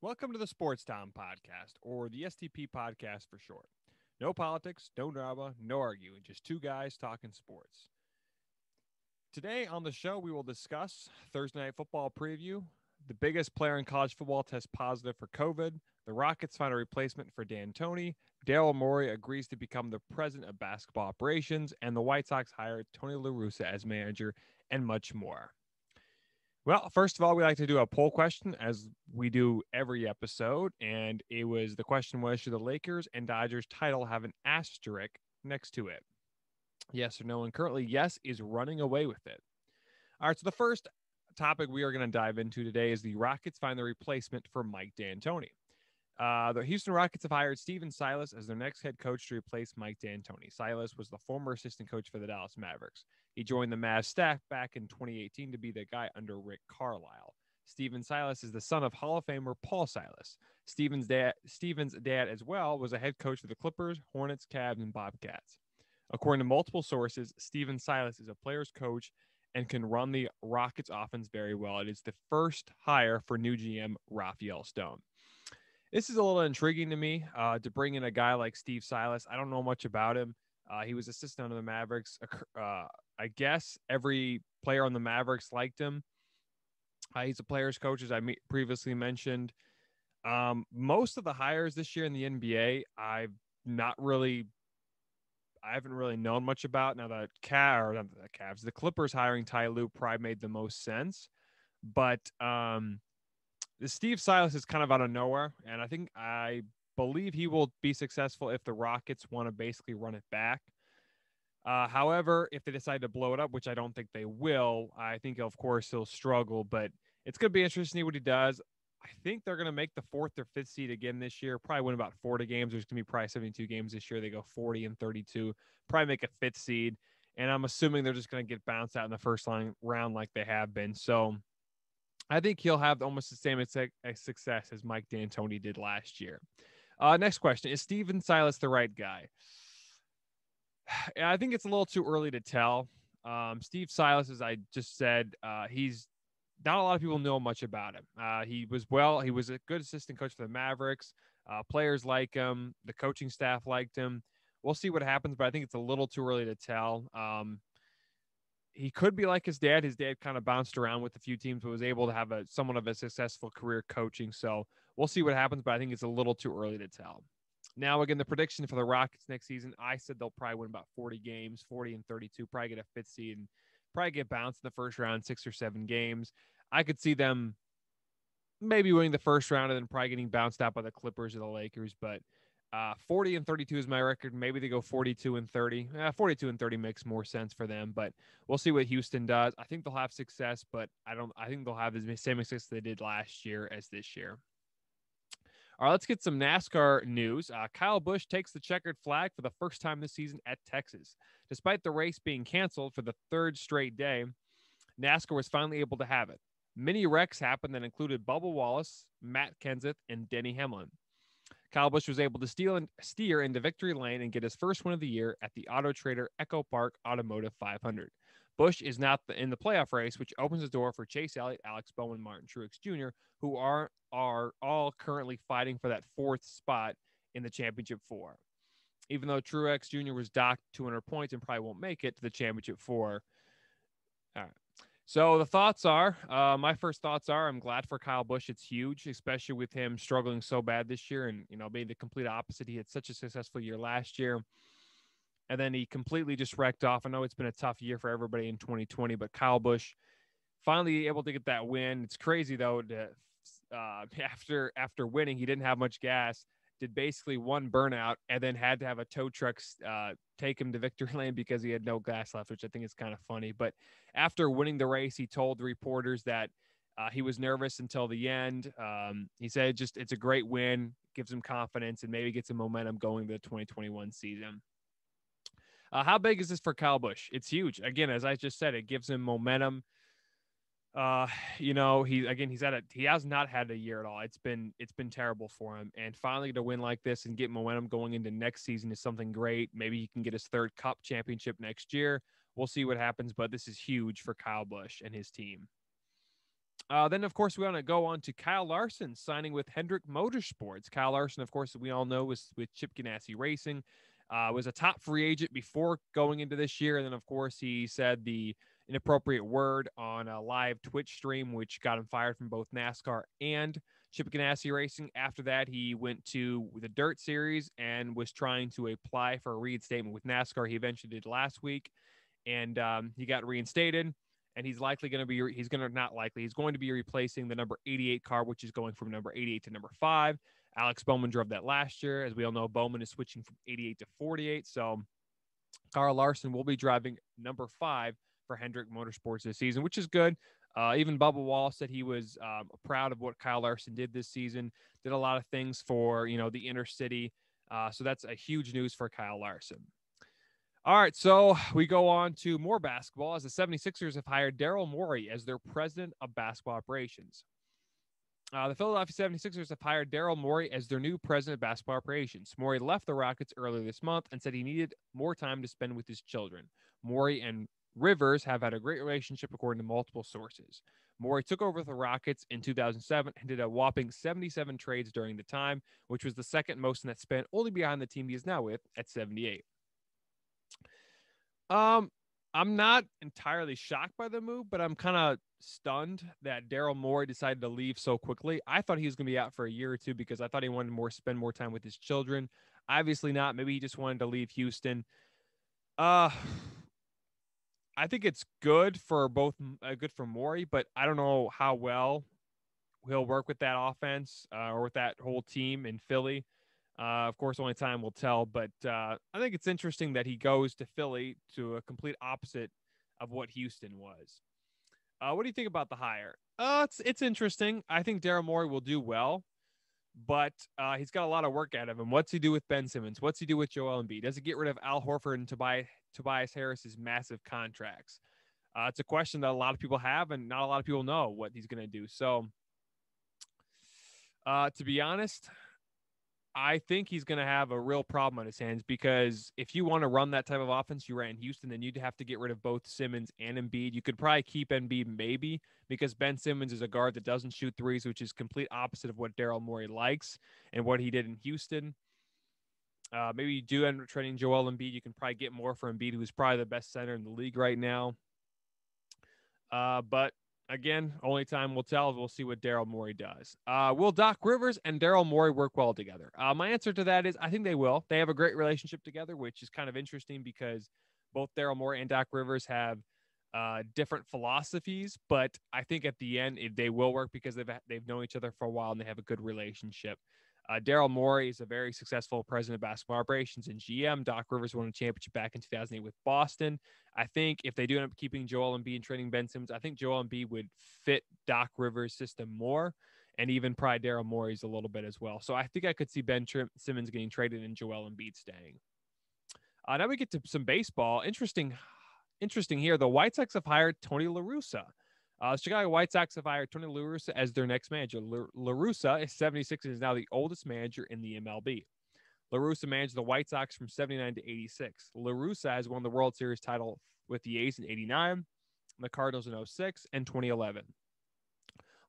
Welcome to the Sports Town Podcast, or the STP Podcast for short. No politics, no drama, no arguing, just two guys talking sports. Today on the show, we will discuss Thursday Night Football preview. The biggest player in college football tests positive for COVID. The Rockets find a replacement for D'Antoni. Daryl Morey agrees to become the president of basketball operations, and the White Sox hire Tony La Russa as manager, and much more. Well, first of all, we like to do a poll question as we do every episode. And it was the question was Should the Lakers and Dodgers title have an asterisk next to it? Yes or no? And currently, yes is running away with it. All right. So the first topic we are going to dive into today is the Rockets find the replacement for Mike D'Antoni. Uh, the Houston Rockets have hired Stephen Silas as their next head coach to replace Mike D'Antoni. Silas was the former assistant coach for the Dallas Mavericks. He joined the Mavs staff back in 2018 to be the guy under Rick Carlisle. Stephen Silas is the son of Hall of Famer Paul Silas. Stephen's dad, Stephen's dad as well, was a head coach for the Clippers, Hornets, Cavs, and Bobcats. According to multiple sources, Stephen Silas is a player's coach and can run the Rockets offense very well. It is the first hire for new GM Rafael Stone this is a little intriguing to me uh, to bring in a guy like Steve Silas. I don't know much about him. Uh, he was assistant under the Mavericks. Uh, I guess every player on the Mavericks liked him. Uh, he's a player's coach, as I previously mentioned. Um, most of the hires this year in the NBA, I've not really, I haven't really known much about. Now the Cav, or the Cavs, the Clippers hiring Ty Lue probably made the most sense, but um, the Steve Silas is kind of out of nowhere, and I think I believe he will be successful if the Rockets want to basically run it back. Uh, however, if they decide to blow it up, which I don't think they will, I think of course he'll struggle. But it's going to be interesting to see what he does. I think they're going to make the fourth or fifth seed again this year. Probably win about 40 games. There's going to be probably 72 games this year. They go 40 and 32. Probably make a fifth seed. And I'm assuming they're just going to get bounced out in the first line round like they have been. So I think he'll have almost the same success as Mike D'Antoni did last year. Uh, next question Is Stephen Silas the right guy? I think it's a little too early to tell. Um, Steve Silas, as I just said, uh, he's not a lot of people know much about him. Uh, he was well, he was a good assistant coach for the Mavericks. Uh, players like him, the coaching staff liked him. We'll see what happens, but I think it's a little too early to tell. Um, he could be like his dad. His dad kind of bounced around with a few teams, but was able to have a somewhat of a successful career coaching. So we'll see what happens, but I think it's a little too early to tell. Now, again, the prediction for the Rockets next season, I said they'll probably win about 40 games, 40 and 32, probably get a fifth seed and probably get bounced in the first round, six or seven games. I could see them maybe winning the first round and then probably getting bounced out by the Clippers or the Lakers, but uh, 40 and 32 is my record. Maybe they go 42 and 30. Eh, 42 and 30 makes more sense for them, but we'll see what Houston does. I think they'll have success, but I don't. I think they'll have the same success they did last year as this year. All right, let's get some NASCAR news. Uh, Kyle Busch takes the checkered flag for the first time this season at Texas. Despite the race being canceled for the third straight day, NASCAR was finally able to have it. Many wrecks happened that included Bubba Wallace, Matt Kenseth, and Denny Hamlin. Kyle Busch was able to steal and steer into victory lane and get his first win of the year at the Auto Trader Echo Park Automotive 500. Busch is not in the playoff race, which opens the door for Chase Elliott, Alex Bowman, Martin Truex Jr., who are are all currently fighting for that fourth spot in the championship four. Even though Truex Jr. was docked 200 points and probably won't make it to the championship four. All right. So the thoughts are, uh, my first thoughts are, I'm glad for Kyle Busch. It's huge, especially with him struggling so bad this year, and you know, being the complete opposite. He had such a successful year last year, and then he completely just wrecked off. I know it's been a tough year for everybody in 2020, but Kyle Busch finally able to get that win. It's crazy though. To, uh, after after winning, he didn't have much gas did basically one burnout and then had to have a tow truck uh, take him to victory lane because he had no gas left, which I think is kind of funny. But after winning the race, he told the reporters that uh, he was nervous until the end. Um, he said just it's a great win, gives him confidence, and maybe gets some momentum going to the 2021 season. Uh, how big is this for Kyle Busch? It's huge. Again, as I just said, it gives him momentum uh you know he again he's at a he has not had a year at all. It's been it's been terrible for him. And finally to win like this and get momentum going into next season is something great. Maybe he can get his third cup championship next year. We'll see what happens but this is huge for kyle busch and his team. Uh, then, of course, we want to go on to Kyle Larson signing with Hendrick Motorsports. Kyle Larson, of course, we all know was with Chip Ganassi Racing, uh, was a top free agent before going into this year. And then, of course, he said the inappropriate word on a live Twitch stream, which got him fired from both NASCAR and Chip Ganassi Racing. After that, he went to the Dirt Series and was trying to apply for a reinstatement with NASCAR. He eventually did last week, and um, he got reinstated and he's likely going to be he's going to not likely he's going to be replacing the number 88 car which is going from number 88 to number 5 alex bowman drove that last year as we all know bowman is switching from 88 to 48 so Kyle Larson will be driving number 5 for Hendrick Motorsports this season which is good uh, even Bubba Wall said he was um, proud of what Kyle Larson did this season did a lot of things for you know the inner city uh, so that's a huge news for Kyle Larson all right, so we go on to more basketball as the 76ers have hired Daryl Morey as their president of basketball operations. Uh, the Philadelphia 76ers have hired Daryl Morey as their new president of basketball operations. Morey left the Rockets earlier this month and said he needed more time to spend with his children. Morey and Rivers have had a great relationship, according to multiple sources. Morey took over the Rockets in 2007 and did a whopping 77 trades during the time, which was the second most in that span, only behind the team he is now with at 78. Um, I'm not entirely shocked by the move, but I'm kind of stunned that Daryl Morey decided to leave so quickly. I thought he was going to be out for a year or two because I thought he wanted more spend more time with his children. Obviously not. Maybe he just wanted to leave Houston. Uh I think it's good for both uh, good for Morey, but I don't know how well he'll work with that offense uh, or with that whole team in Philly. Uh, of course, only time will tell, but uh, I think it's interesting that he goes to Philly to a complete opposite of what Houston was. Uh, what do you think about the hire? Uh, it's it's interesting. I think Daryl Morey will do well, but he's got a lot of work out of him. What's he do with Ben Simmons? What's he do with Joel Embiid? Does he get rid of Al Horford and Tobias, Tobias Harris's massive contracts? Uh, it's a question that a lot of people have, and not a lot of people know what he's going to do. So, uh, to be honest, I think he's going to have a real problem on his hands because if you want to run that type of offense you ran in Houston, then you'd have to get rid of both Simmons and Embiid. You could probably keep Embiid maybe because Ben Simmons is a guard that doesn't shoot threes, which is complete opposite of what Daryl Morey likes and what he did in Houston. Uh, maybe you do end up trading Joel Embiid. You can probably get more for Embiid, who's probably the best center in the league right now. Uh, but again, only time will tell. We'll see what Daryl Morey does. Uh, will Doc Rivers and Daryl Morey work well together? Uh, my answer to that is I think they will. They have a great relationship together, which is kind of interesting because both Daryl Morey and Doc Rivers have uh, different philosophies, but I think at the end it, they will work because they've they've known each other for a while and they have a good relationship. Uh, Daryl Morey is a very successful president of basketball operations and GM. Doc Rivers won a championship back in 2008 with Boston. I think if they do end up keeping Joel Embiid and trading Ben Simmons, I think Joel Embiid would fit Doc Rivers' system more, and even probably Daryl Morey's a little bit as well. So I think I could see Ben Trim- Simmons getting traded and Joel Embiid staying. Uh, now we get to some baseball. Interesting, interesting here. The White Sox have hired Tony La Russa. Uh, Chicago White Sox have hired Tony La Russa as their next manager. La Russa is 76 and is now the oldest manager in the MLB. La Russa managed the White Sox from 79 to 86. La Russa has won the World Series title with the A's in 89, the Cardinals in 06, and 2011.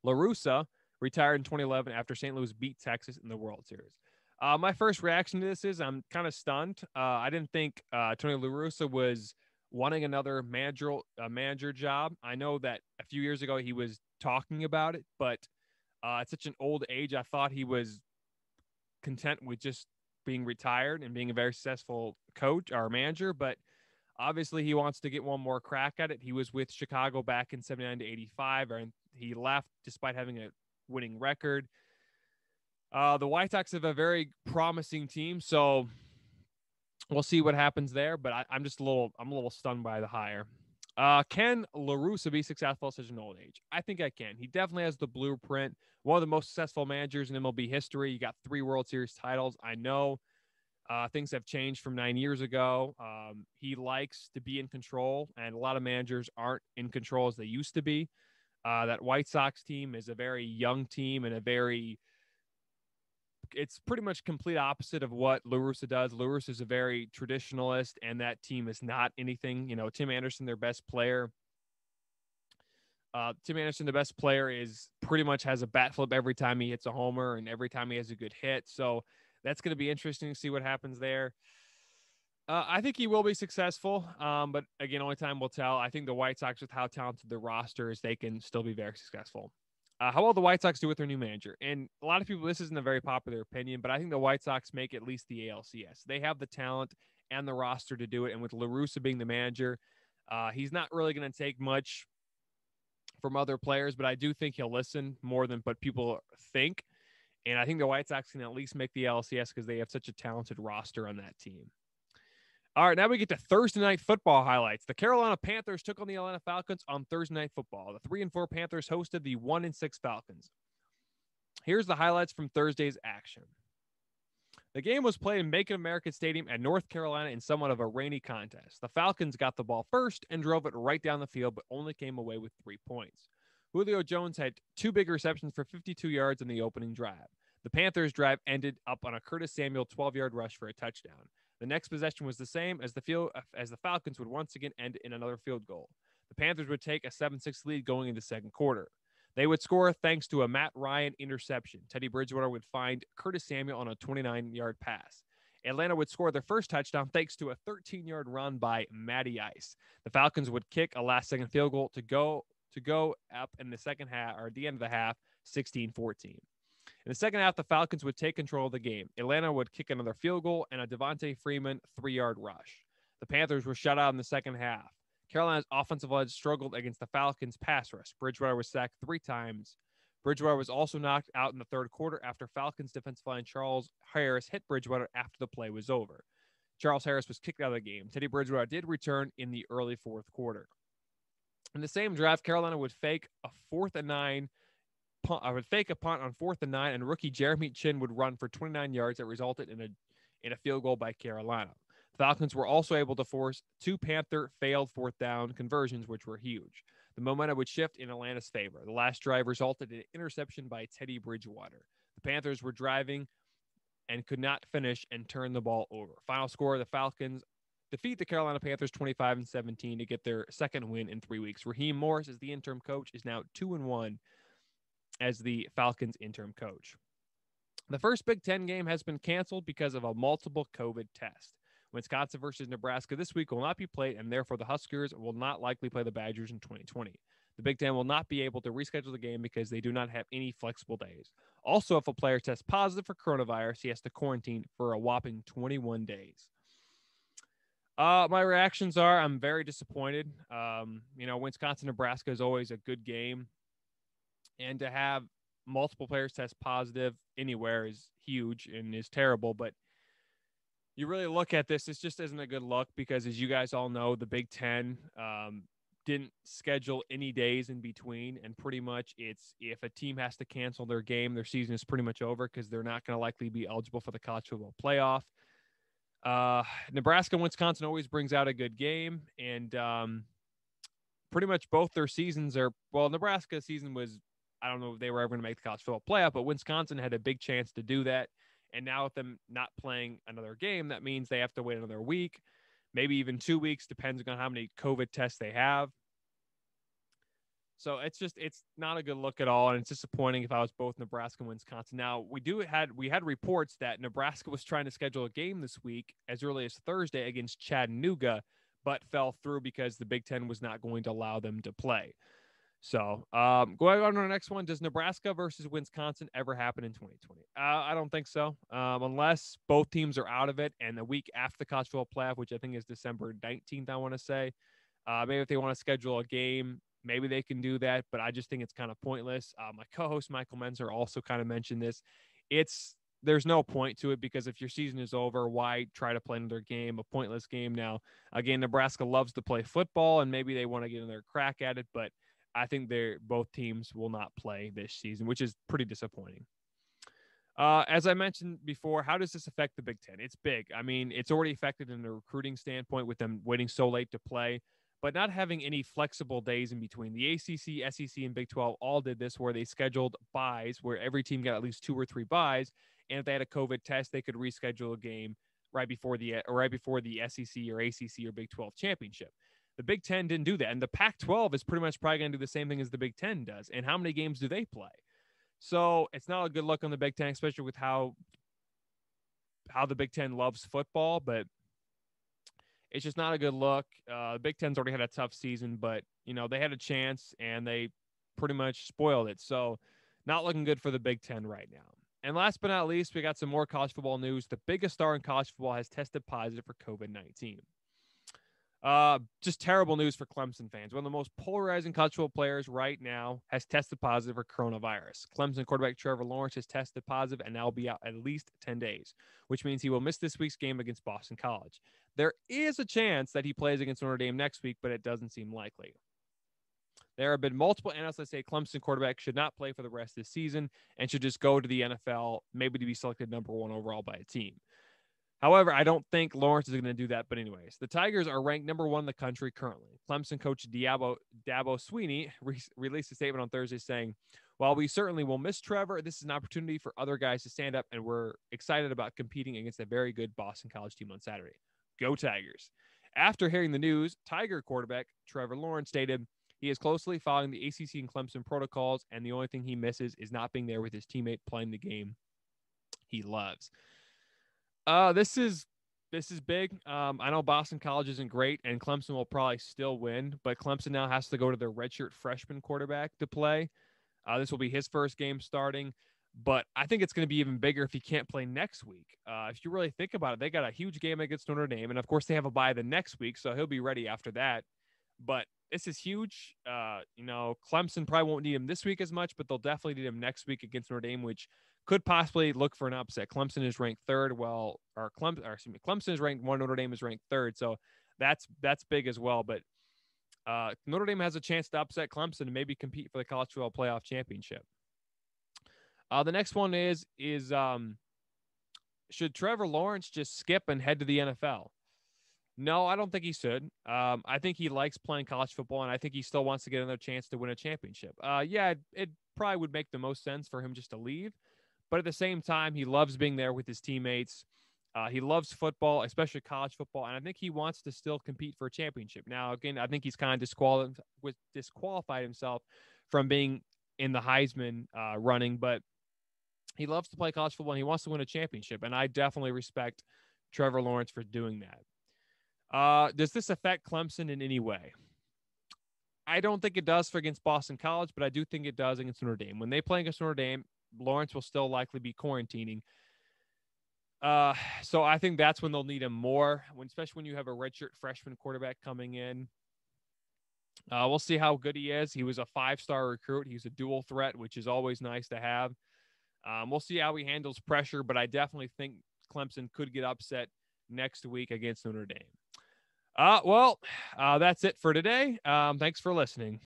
La Russa retired in 2011 after St. Louis beat Texas in the World Series. Uh, my first reaction to this is I'm kind of stunned. Uh, I didn't think uh, Tony La Russa was – wanting another manager manager job. I know that a few years ago he was talking about it, but uh, at such an old age, I thought he was content with just being retired and being a very successful coach or manager. But obviously, he wants to get one more crack at it. He was with Chicago back in 79 to 85, and he left despite having a winning record. Uh, the White Sox have a very promising team, so we'll see what happens there. But I, am just a little, I'm a little stunned by the hire. Uh, can La Russa be successful at such an old age? I think I can. He definitely has the blueprint. One of the most successful managers in MLB history. You got three World Series titles. I know uh, things have changed from nine years ago. Um, he likes to be in control, and a lot of managers aren't in control as they used to be. Uh, that White Sox team is a very young team and a very it's pretty much complete opposite of what LaRussa does. LaRussa is a very traditionalist, and that team is not anything. You know, Tim Anderson, their best player, Uh, Tim Anderson, the best player, is pretty much has a bat flip every time he hits a homer and every time he has a good hit. So that's going to be interesting to see what happens there. Uh, I think he will be successful, um, but again, only time will tell. I think the White Sox, with how talented the roster is, they can still be very successful. Uh, how will the White Sox do with their new manager? And a lot of people, this isn't a very popular opinion, but I think the White Sox make at least the ALCS. They have the talent and the roster to do it. And with LaRussa being the manager, uh, he's not really going to take much from other players, but I do think he'll listen more than what people think. And I think the White Sox can at least make the LCS because they have such a talented roster on that team. All right, now we get to Thursday night football highlights. The Carolina Panthers took on the Atlanta Falcons on Thursday night football. The three and four Panthers hosted the one and six Falcons. Here's the highlights from Thursday's action. The game was played in Bank of America Stadium at North Carolina in somewhat of a rainy contest. The Falcons got the ball first and drove it right down the field, but only came away with three points. Julio Jones had two big receptions for 52 yards in the opening drive. The Panthers' drive ended up on a Curtis Samuel 12-yard rush for a touchdown. The next possession was the same as the field uh, as the Falcons would once again end in another field goal. The Panthers would take a 7-6 lead going into the second quarter. They would score thanks to a Matt Ryan interception. Teddy Bridgewater would find Curtis Samuel on a 29-yard pass. Atlanta would score their first touchdown thanks to a 13-yard run by Matty Ice. The Falcons would kick a last-second field goal to go to go up in the second half or at the end of the half, 16-14. In the second half, the Falcons would take control of the game. Atlanta would kick another field goal and a Devonta Freeman three yard rush. The Panthers were shut out in the second half. Carolina's offensive line struggled against the Falcons' pass rush. Bridgewater was sacked three times. Bridgewater was also knocked out in the third quarter after Falcons defensive line Charles Harris hit Bridgewater after the play was over. Charles Harris was kicked out of the game. Teddy Bridgewater did return in the early fourth quarter. In the same drive, Carolina would fake a fourth and nine punt, I would fake a punt on fourth and nine, and rookie Jeremy Chinn would run for 29 yards that resulted in a in a field goal by Carolina. Falcons were also able to force two Panther failed fourth down conversions, which were huge. The momentum would shift in Atlanta's favor. The last drive resulted in an interception by Teddy Bridgewater. The Panthers were driving and could not finish and turn the ball over. Final score: the Falcons defeat the Carolina Panthers 25 and 17 to get their second win in three weeks. Raheem Morris, as the interim coach, is now two and one as the Falcons interim coach. The first Big Ten game has been canceled because of a multiple COVID test. Wisconsin versus Nebraska this week will not be played, and therefore the Huskers will not likely play the Badgers in 2020. The Big Ten will not be able to reschedule the game because they do not have any flexible days. Also, if a player tests positive for coronavirus, he has to quarantine for a whopping 21 days. Uh, my reactions are I'm very disappointed. Um, you know, Wisconsin Nebraska is always a good game and to have multiple players test positive anywhere is huge and is terrible. But you really look at this, this just isn't a good look because, as you guys all know, the Big Ten um, didn't schedule any days in between. And pretty much it's if a team has to cancel their game, their season is pretty much over because they're not going to likely be eligible for the college football playoff. Uh, Nebraska and Wisconsin always brings out a good game. And um, pretty much both their seasons are, well, Nebraska season was I don't know if they were ever going to make the college football playoff, but Wisconsin had a big chance to do that. And now with them not playing another game, that means they have to wait another week, maybe even two weeks, depending on how many COVID tests they have. So it's just it's not a good look at all, and it's disappointing if I was both Nebraska and Wisconsin. Now we do had we had reports that Nebraska was trying to schedule a game this week as early as Thursday against Chattanooga, but fell through because the Big Ten was not going to allow them to play. So, um, going on to the next one, does Nebraska versus Wisconsin ever happen in 2020? Uh, I don't think so, um, unless both teams are out of it. And the week after the college football playoff, which I think is December 19th, I want to say, uh, maybe if they want to schedule a game, maybe they can do that. But I just think it's kind of pointless. Uh, my co-host Michael Menzer also kind of mentioned this. It's there's no point to it because if your season is over, why try to play another game, a pointless game? Now, again, Nebraska loves to play football, and maybe they want to get another crack at it, but I think they're both teams will not play this season, which is pretty disappointing. Uh, as I mentioned before, how does this affect the Big Ten? It's big. I mean, it's already affected in the recruiting standpoint with them waiting so late to play, but not having any flexible days in between. The ACC, SEC, and Big 12 all did this where they scheduled byes where every team got at least two or three byes. And if they had a COVID test, they could reschedule a game right before the or right before the SEC or ACC or Big 12 championship. The Big Ten didn't do that. And the Pac 12 is pretty much probably going to do the same thing as the Big Ten does. And how many games do they play? So it's not a good look on the Big Ten, especially with how how the Big Ten loves football, but it's just not a good look. Uh, the Big Ten's already had a tough season, but you know they had a chance and they pretty much spoiled it. So not looking good for the Big Ten right now. And last but not least, we got some more college football news. The biggest star in college football has tested positive for COVID 19. Uh, just terrible news for Clemson fans. One of the most polarizing football players right now has tested positive for coronavirus. Clemson quarterback Trevor Lawrence has tested positive and now will be out at least 10 days, which means he will miss this week's game against Boston College. There is a chance that he plays against Notre Dame next week, but it doesn't seem likely. There have been multiple analysts that say Clemson quarterback should not play for the rest of the season and should just go to the NFL, maybe to be selected number one overall by a team. However, I don't think Lawrence is going to do that. But anyways, the Tigers are ranked number one in the country currently. Clemson coach Diabo Dabo Sweeney re- released a statement on Thursday saying, "While we certainly will miss Trevor, this is an opportunity for other guys to stand up, and we're excited about competing against a very good Boston College team on Saturday. Go Tigers!" After hearing the news, Tiger quarterback Trevor Lawrence stated. He is closely following the ACC and Clemson protocols, and the only thing he misses is not being there with his teammate playing the game he loves. Uh, this is this is big. Um, I know Boston College isn't great, and Clemson will probably still win, but Clemson now has to go to their redshirt freshman quarterback to play. Uh, this will be his first game starting, but I think it's going to be even bigger if he can't play next week. Uh, if you really think about it, they got a huge game against Notre Dame, and of course they have a bye the next week, so he'll be ready after that. But this is huge. Uh, you know, Clemson probably won't need him this week as much, but they'll definitely need him next week against Notre Dame, which could possibly look for an upset. Clemson is ranked third, well, or Clemson, or excuse me, Clemson is ranked one. Notre Dame is ranked third, so that's that's big as well. But uh, Notre Dame has a chance to upset Clemson and maybe compete for the college football playoff championship. Uh, the next one is is um, should Trevor Lawrence just skip and head to the NFL? No, I don't think he should. Um, I think he likes playing college football, and I think he still wants to get another chance to win a championship. Uh, yeah, it, it probably would make the most sense for him just to leave. But at the same time, he loves being there with his teammates. Uh, he loves football, especially college football, and I think he wants to still compete for a championship. Now, again, I think he's kind of disqualified disqualified himself from being in the Heisman uh, running, but he loves to play college football and he wants to win a championship. And I definitely respect Trevor Lawrence for doing that. Uh, does this affect Clemson in any way? I don't think it does for against Boston College, but I do think it does against Notre Dame. When they play against Notre Dame, Lawrence will still likely be quarantining. Uh, so I think that's when they'll need him more, when especially when you have a redshirt freshman quarterback coming in. Uh, we'll see how good he is. He was a five-star recruit. He's a dual threat, which is always nice to have. Um, we'll see how he handles pressure, but I definitely think Clemson could get upset next week against Notre Dame. Uh, well, uh, that's it for today. Um, thanks for listening.